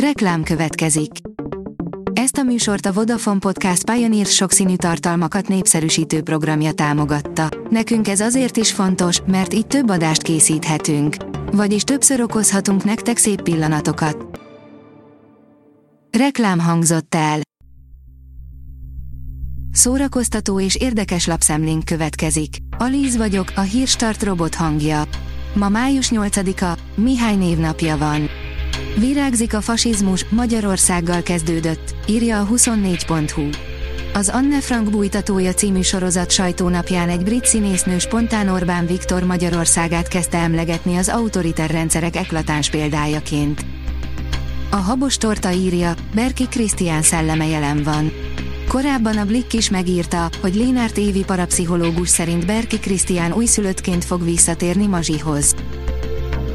Reklám következik. Ezt a műsort a Vodafone Podcast Pioneer sokszínű tartalmakat népszerűsítő programja támogatta. Nekünk ez azért is fontos, mert így több adást készíthetünk. Vagyis többször okozhatunk nektek szép pillanatokat. Reklám hangzott el. Szórakoztató és érdekes lapszemlénk következik. Alíz vagyok, a hírstart robot hangja. Ma május 8-a, Mihály névnapja van. Virágzik a fasizmus, Magyarországgal kezdődött, írja a 24.hu. Az Anne Frank bújtatója című sorozat sajtónapján egy brit színésznő spontán Orbán Viktor Magyarországát kezdte emlegetni az autoriter rendszerek eklatáns példájaként. A habos torta írja, Berki Krisztián szelleme jelen van. Korábban a Blick is megírta, hogy Lénárt Évi parapszichológus szerint Berki Krisztián újszülöttként fog visszatérni Mazsihoz.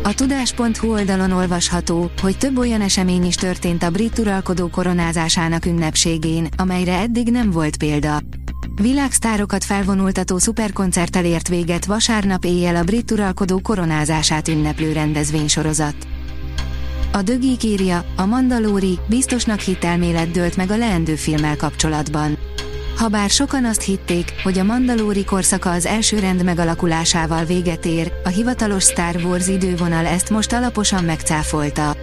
A tudás.hu oldalon olvasható, hogy több olyan esemény is történt a brit uralkodó koronázásának ünnepségén, amelyre eddig nem volt példa. Világsztárokat felvonultató szuperkoncerttel ért véget vasárnap éjjel a brit uralkodó koronázását ünneplő rendezvénysorozat. A dögik írja, a Mandalóri biztosnak hitelmélet dőlt meg a leendő filmmel kapcsolatban. Habár sokan azt hitték, hogy a Mandalóri korszaka az első rend megalakulásával véget ér, a hivatalos Star Wars idővonal ezt most alaposan megcáfolta.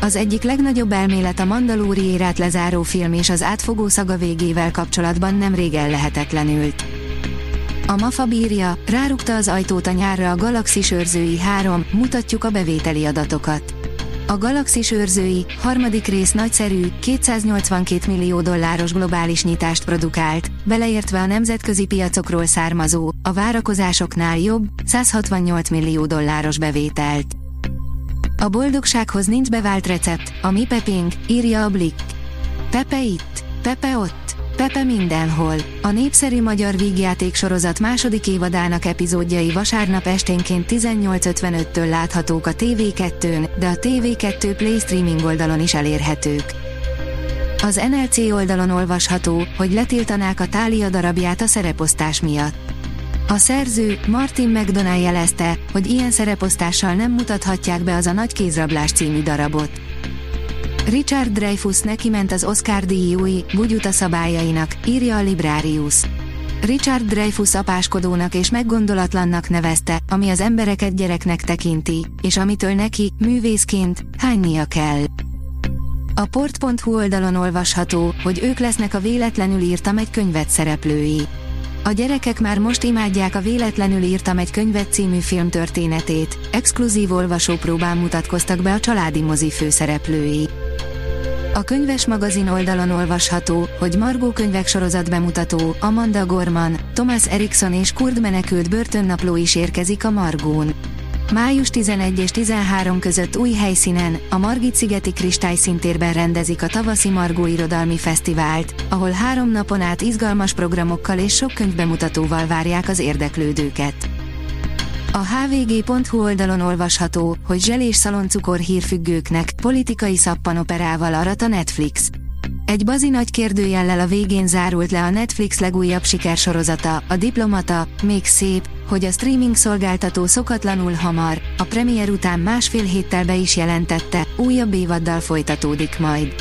Az egyik legnagyobb elmélet a Mandalóri érát lezáró film és az átfogó szaga végével kapcsolatban nemrég ellehetetlenült. A MAFA bírja, rárukta az ajtót a nyárra a Galaxis őrzői 3, mutatjuk a bevételi adatokat. A Galaxis őrzői, harmadik rész nagyszerű, 282 millió dolláros globális nyitást produkált, beleértve a nemzetközi piacokról származó, a várakozásoknál jobb, 168 millió dolláros bevételt. A boldogsághoz nincs bevált recept, a mi pepénk, írja a Blick. Pepe itt, Pepe ott. Pepe mindenhol. A népszerű magyar vígjáték sorozat második évadának epizódjai vasárnap esténként 18.55-től láthatók a TV2-n, de a TV2 Play streaming oldalon is elérhetők. Az NLC oldalon olvasható, hogy letiltanák a tália darabját a szereposztás miatt. A szerző, Martin McDonald jelezte, hogy ilyen szereposztással nem mutathatják be az a Nagy kézrablás című darabot. Richard Dreyfuss neki ment az Oscar díj új, bugyuta szabályainak, írja a Librarius. Richard Dreyfuss apáskodónak és meggondolatlannak nevezte, ami az embereket gyereknek tekinti, és amitől neki, művészként, hánynia kell. A port.hu oldalon olvasható, hogy ők lesznek a véletlenül írtam egy könyvet szereplői. A gyerekek már most imádják a Véletlenül írtam egy könyvet című film történetét, exkluzív olvasópróbán mutatkoztak be a családi mozi főszereplői. A könyves magazin oldalon olvasható, hogy Margó könyvek sorozat bemutató, Amanda Gorman, Thomas Erikson és Kurd menekült börtönnapló is érkezik a Margón. Május 11 és 13 között új helyszínen, a Margit-szigeti Szintérben rendezik a tavaszi Margó Irodalmi Fesztivált, ahol három napon át izgalmas programokkal és sok könyvbemutatóval várják az érdeklődőket. A hvg.hu oldalon olvasható, hogy zsel és szaloncukor hírfüggőknek politikai szappanoperával arat a Netflix. Egy bazi nagy kérdőjellel a végén zárult le a Netflix legújabb sikersorozata, a Diplomata, még szép, hogy a streaming szolgáltató szokatlanul hamar, a premier után másfél héttel be is jelentette, újabb évaddal folytatódik majd.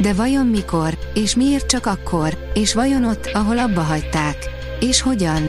De vajon mikor, és miért csak akkor, és vajon ott, ahol abba hagyták? És hogyan?